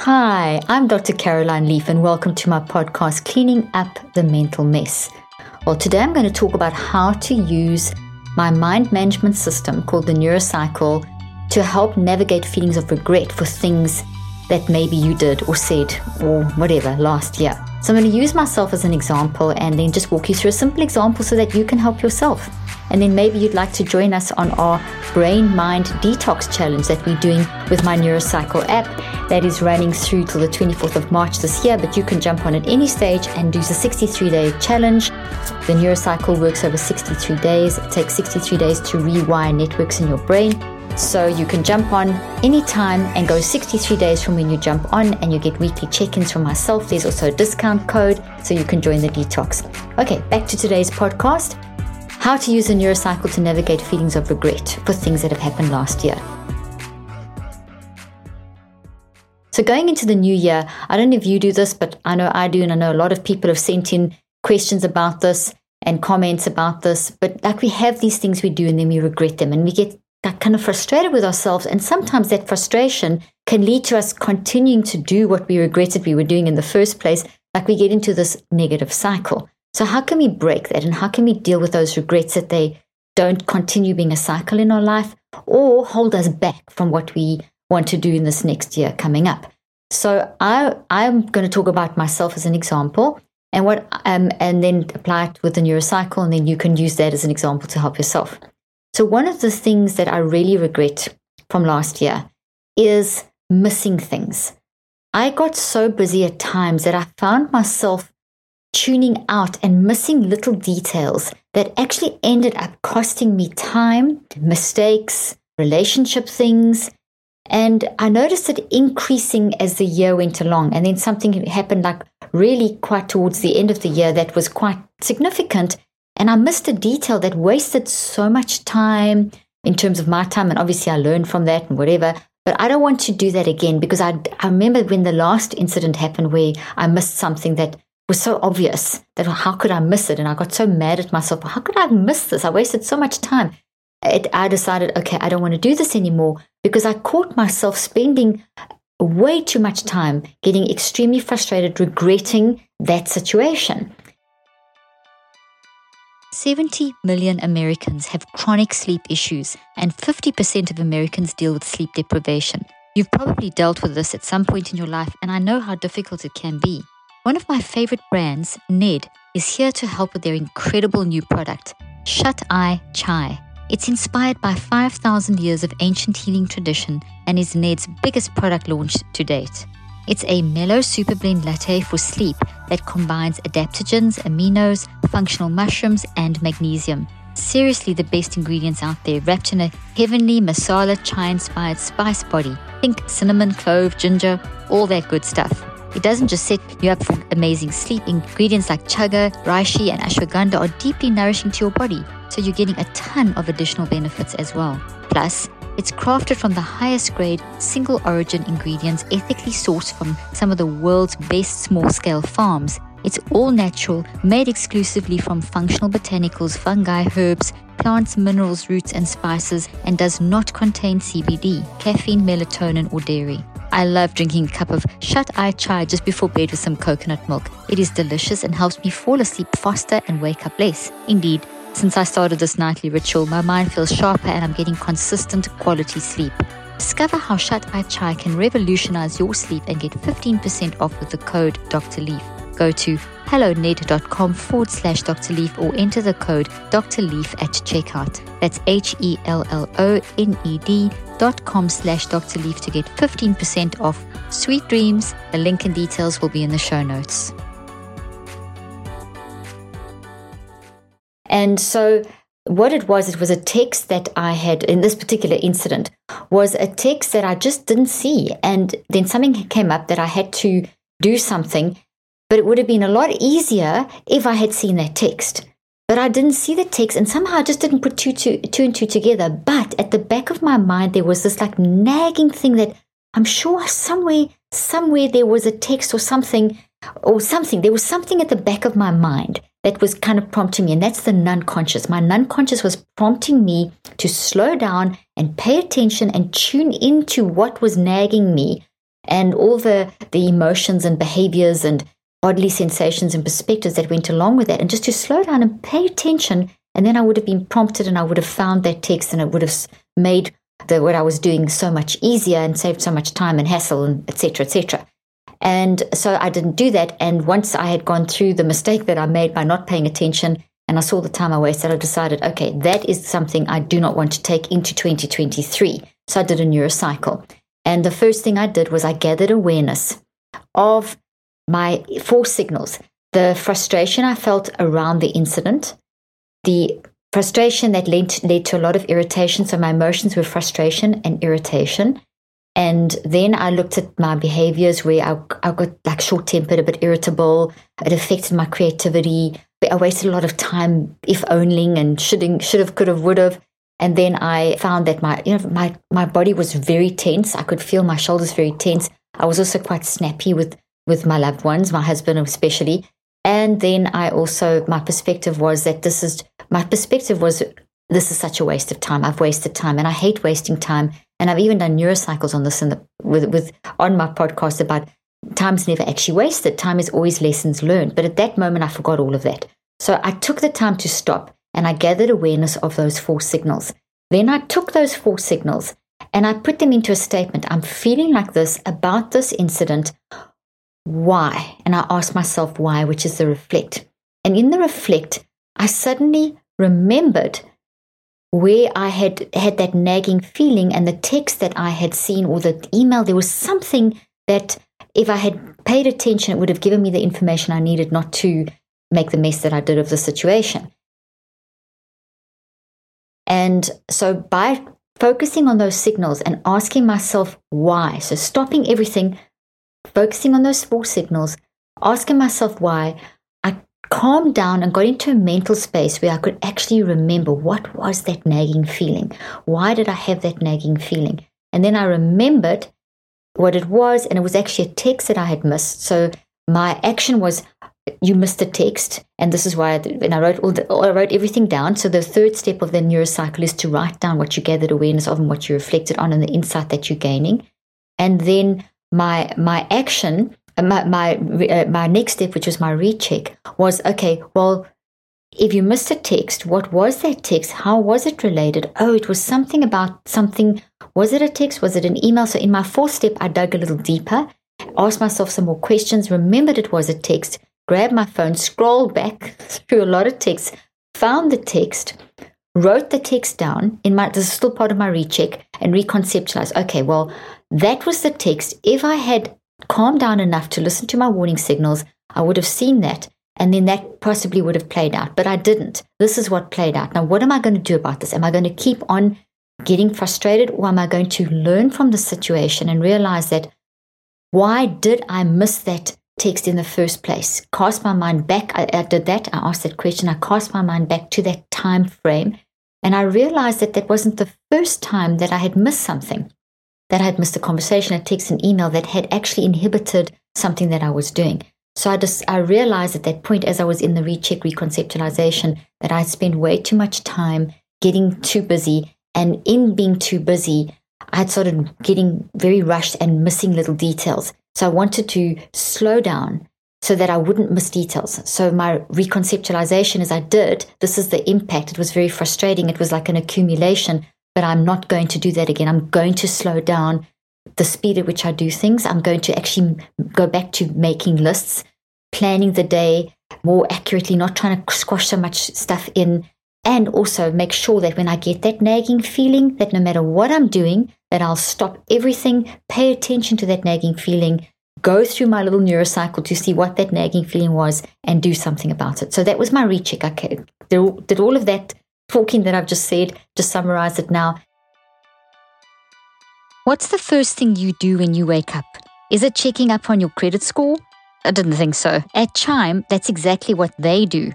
Hi, I'm Dr. Caroline Leaf, and welcome to my podcast, Cleaning Up the Mental Mess. Well, today I'm going to talk about how to use my mind management system called the Neurocycle to help navigate feelings of regret for things that maybe you did or said or whatever last year. So I'm going to use myself as an example and then just walk you through a simple example so that you can help yourself. And then maybe you'd like to join us on our brain mind detox challenge that we're doing with my Neurocycle app that is running through till the 24th of March this year. But you can jump on at any stage and do the 63 day challenge. The Neurocycle works over 63 days. It takes 63 days to rewire networks in your brain. So you can jump on anytime and go 63 days from when you jump on, and you get weekly check ins from myself. There's also a discount code, so you can join the detox. Okay, back to today's podcast how to use a neurocycle to navigate feelings of regret for things that have happened last year. So, going into the new year, I don't know if you do this, but I know I do, and I know a lot of people have sent in questions about this and comments about this. But like we have these things we do and then we regret them, and we get kind of frustrated with ourselves. And sometimes that frustration can lead to us continuing to do what we regretted we were doing in the first place, like we get into this negative cycle. So, how can we break that and how can we deal with those regrets that they don't continue being a cycle in our life or hold us back from what we want to do in this next year coming up? So, I, I'm going to talk about myself as an example and what um, and then apply it with the neurocycle and then you can use that as an example to help yourself so one of the things that i really regret from last year is missing things i got so busy at times that i found myself tuning out and missing little details that actually ended up costing me time, mistakes, relationship things. And I noticed it increasing as the year went along. And then something happened like really quite towards the end of the year that was quite significant. And I missed a detail that wasted so much time in terms of my time. And obviously, I learned from that and whatever. But I don't want to do that again because I, I remember when the last incident happened where I missed something that was so obvious that how could I miss it? And I got so mad at myself. How could I miss this? I wasted so much time. It, I decided, okay, I don't want to do this anymore because I caught myself spending way too much time getting extremely frustrated, regretting that situation. 70 million Americans have chronic sleep issues, and 50% of Americans deal with sleep deprivation. You've probably dealt with this at some point in your life, and I know how difficult it can be. One of my favorite brands, Ned, is here to help with their incredible new product, Shut Eye Chai. It's inspired by 5,000 years of ancient healing tradition and is Ned's biggest product launch to date. It's a mellow super blend latte for sleep that combines adaptogens, aminos, functional mushrooms, and magnesium. Seriously, the best ingredients out there, wrapped in a heavenly masala chai inspired spice body. Think cinnamon, clove, ginger, all that good stuff. It doesn't just set you up for amazing sleep. Ingredients like chaga, reishi, and ashwagandha are deeply nourishing to your body, so you're getting a ton of additional benefits as well. Plus, it's crafted from the highest grade, single origin ingredients ethically sourced from some of the world's best small scale farms. It's all natural, made exclusively from functional botanicals, fungi, herbs, plants, minerals, roots, and spices, and does not contain CBD, caffeine, melatonin, or dairy. I love drinking a cup of shut eye chai just before bed with some coconut milk. It is delicious and helps me fall asleep faster and wake up less. Indeed, since I started this nightly ritual, my mind feels sharper and I'm getting consistent quality sleep. Discover how Shut Eye Chai can revolutionize your sleep and get 15% off with the code Dr. Leaf. Go to helloned.com forward slash Dr. Leaf or enter the code Dr. Leaf at checkout. That's H E L L O N E D dot com slash Dr. Leaf to get 15% off. Sweet dreams. The link and details will be in the show notes. And so what it was, it was a text that I had in this particular incident was a text that I just didn't see. And then something came up that I had to do something but it would have been a lot easier if I had seen that text. But I didn't see the text, and somehow I just didn't put two, two, two and two together. But at the back of my mind, there was this like nagging thing that I'm sure somewhere, somewhere there was a text or something, or something. There was something at the back of my mind that was kind of prompting me, and that's the non conscious. My non conscious was prompting me to slow down and pay attention and tune into what was nagging me and all the, the emotions and behaviors and bodily sensations and perspectives that went along with that, and just to slow down and pay attention. And then I would have been prompted and I would have found that text and it would have made the, what I was doing so much easier and saved so much time and hassle and etc. etc. And so I didn't do that. And once I had gone through the mistake that I made by not paying attention and I saw the time I wasted, I decided, okay, that is something I do not want to take into 2023. So I did a neurocycle. And the first thing I did was I gathered awareness of my four signals the frustration I felt around the incident, the frustration that led, led to a lot of irritation. So my emotions were frustration and irritation. And then I looked at my behaviors where I, I got like short tempered, a bit irritable. It affected my creativity. I wasted a lot of time, if only, and should should have, could have, would have. And then I found that my, you know, my, my body was very tense. I could feel my shoulders very tense. I was also quite snappy with, with my loved ones, my husband especially. And then I also, my perspective was that this is, my perspective was this is such a waste of time. I've wasted time and I hate wasting time. And I've even done neurocycles on this in the, with, with on my podcast about time's never actually wasted. Time is always lessons learned. But at that moment, I forgot all of that. So I took the time to stop and I gathered awareness of those four signals. Then I took those four signals and I put them into a statement. I'm feeling like this about this incident. Why? And I asked myself why, which is the reflect. And in the reflect, I suddenly remembered where I had had that nagging feeling and the text that I had seen or the email, there was something that if I had paid attention, it would have given me the information I needed not to make the mess that I did of the situation. And so by focusing on those signals and asking myself why, so stopping everything, focusing on those four signals, asking myself why, calmed down and got into a mental space where I could actually remember what was that nagging feeling? Why did I have that nagging feeling? And then I remembered what it was, and it was actually a text that I had missed. So my action was, you missed the text, and this is why. And I wrote all the, I wrote everything down. So the third step of the neurocycle is to write down what you gathered awareness of and what you reflected on, and the insight that you're gaining. And then my my action my my, uh, my next step, which was my recheck, was okay. Well, if you missed a text, what was that text? How was it related? Oh, it was something about something. Was it a text? Was it an email? So in my fourth step, I dug a little deeper, asked myself some more questions, remembered it was a text, grabbed my phone, scrolled back through a lot of texts, found the text, wrote the text down in my this is still part of my recheck and reconceptualized. Okay, well, that was the text. If I had calmed down enough to listen to my warning signals, I would have seen that. And then that possibly would have played out. But I didn't. This is what played out. Now, what am I going to do about this? Am I going to keep on getting frustrated or am I going to learn from the situation and realize that why did I miss that text in the first place? Cast my mind back. I, I did that. I asked that question. I cast my mind back to that time frame. And I realized that that wasn't the first time that I had missed something that I had missed a conversation, a text, an email that had actually inhibited something that I was doing. So I just I realized at that point, as I was in the recheck reconceptualization, that I spent way too much time getting too busy, and in being too busy, I had started getting very rushed and missing little details. So I wanted to slow down so that I wouldn't miss details. So my reconceptualization, as I did, this is the impact. It was very frustrating. It was like an accumulation but I'm not going to do that again. I'm going to slow down the speed at which I do things. I'm going to actually go back to making lists, planning the day more accurately, not trying to squash so much stuff in, and also make sure that when I get that nagging feeling, that no matter what I'm doing, that I'll stop everything, pay attention to that nagging feeling, go through my little neurocycle to see what that nagging feeling was, and do something about it. So that was my recheck. I did all of that talking that I've just said, just summarize it now. What's the first thing you do when you wake up? Is it checking up on your credit score? I didn't think so. At Chime, that's exactly what they do.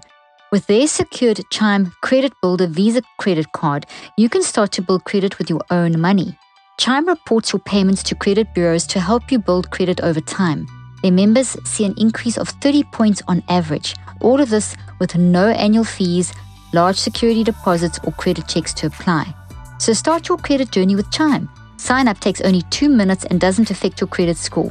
With their secured Chime Credit Builder Visa credit card, you can start to build credit with your own money. Chime reports your payments to credit bureaus to help you build credit over time. Their members see an increase of 30 points on average. All of this with no annual fees, large security deposits, or credit checks to apply. So start your credit journey with Chime. Sign up takes only two minutes and doesn't affect your credit score.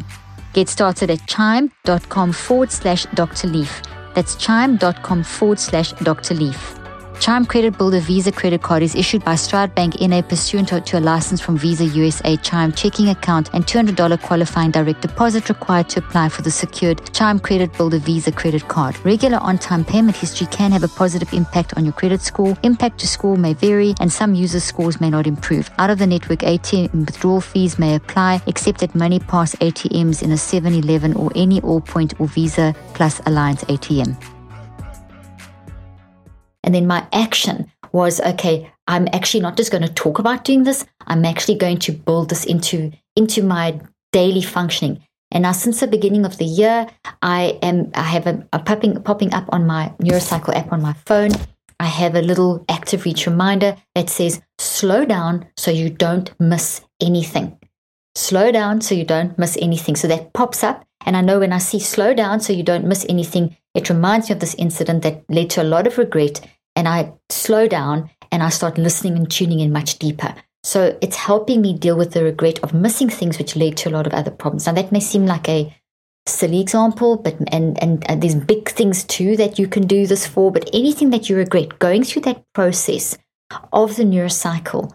Get started at chime.com forward slash Dr. Leaf. That's chime.com forward slash Dr. Leaf. Chime Credit Builder Visa credit card is issued by Stride Bank NA pursuant to a license from Visa USA Chime checking account and $200 qualifying direct deposit required to apply for the secured Chime Credit Builder Visa credit card. Regular on-time payment history can have a positive impact on your credit score. Impact to score may vary and some users' scores may not improve. Out of the network ATM withdrawal fees may apply except at MoneyPass ATMs in a 7-Eleven or any Allpoint or Visa Plus Alliance ATM. And then my action was okay, I'm actually not just going to talk about doing this, I'm actually going to build this into into my daily functioning. And now since the beginning of the year, I am I have a, a popping popping up on my neurocycle app on my phone. I have a little active reach reminder that says slow down so you don't miss anything. Slow down so you don't miss anything. So that pops up and I know when I see slow down so you don't miss anything, it reminds me of this incident that led to a lot of regret. And I slow down and I start listening and tuning in much deeper. So it's helping me deal with the regret of missing things which led to a lot of other problems. Now that may seem like a silly example, but and, and and there's big things too that you can do this for. But anything that you regret, going through that process of the neurocycle,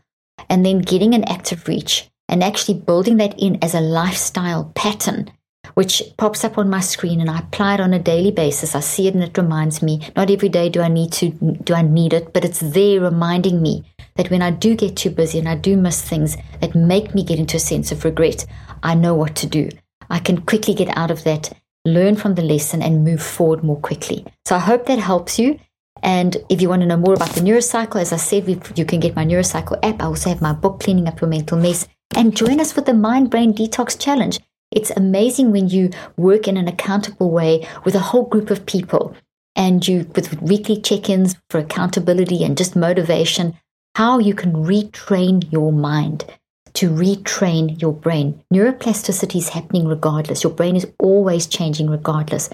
and then getting an active reach and actually building that in as a lifestyle pattern which pops up on my screen and I apply it on a daily basis. I see it and it reminds me. Not every day do I need to do I need it, but it's there reminding me that when I do get too busy and I do miss things that make me get into a sense of regret, I know what to do. I can quickly get out of that, learn from the lesson and move forward more quickly. So I hope that helps you. And if you want to know more about the neurocycle, as I said, you can get my neurocycle app. I also have my book, Cleaning Up Your Mental Mess. And join us for the Mind Brain Detox Challenge. It's amazing when you work in an accountable way with a whole group of people and you, with weekly check ins for accountability and just motivation, how you can retrain your mind to retrain your brain. Neuroplasticity is happening regardless. Your brain is always changing regardless.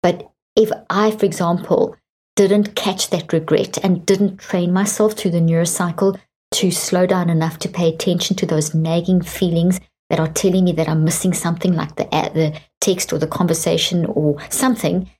But if I, for example, didn't catch that regret and didn't train myself through the neurocycle to slow down enough to pay attention to those nagging feelings that are telling me that I'm missing something like the, the text or the conversation or something,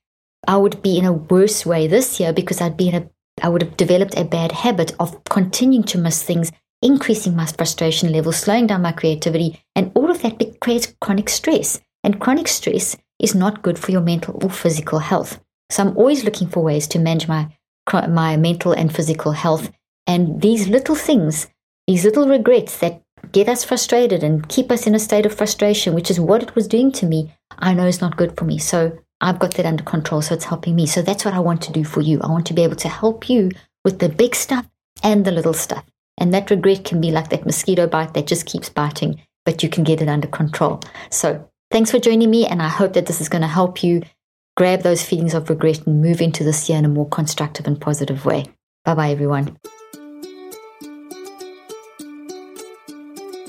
I would be in a worse way this year because I'd be in a, I would have developed a bad habit of continuing to miss things, increasing my frustration level, slowing down my creativity, and all of that creates chronic stress. And chronic stress is not good for your mental or physical health. So I'm always looking for ways to manage my my mental and physical health. And these little things, these little regrets that get us frustrated and keep us in a state of frustration, which is what it was doing to me, I know is not good for me. So I've got that under control. So it's helping me. So that's what I want to do for you. I want to be able to help you with the big stuff and the little stuff. And that regret can be like that mosquito bite that just keeps biting, but you can get it under control. So thanks for joining me. And I hope that this is going to help you grab those feelings of regret and move into this year in a more constructive and positive way. Bye bye, everyone.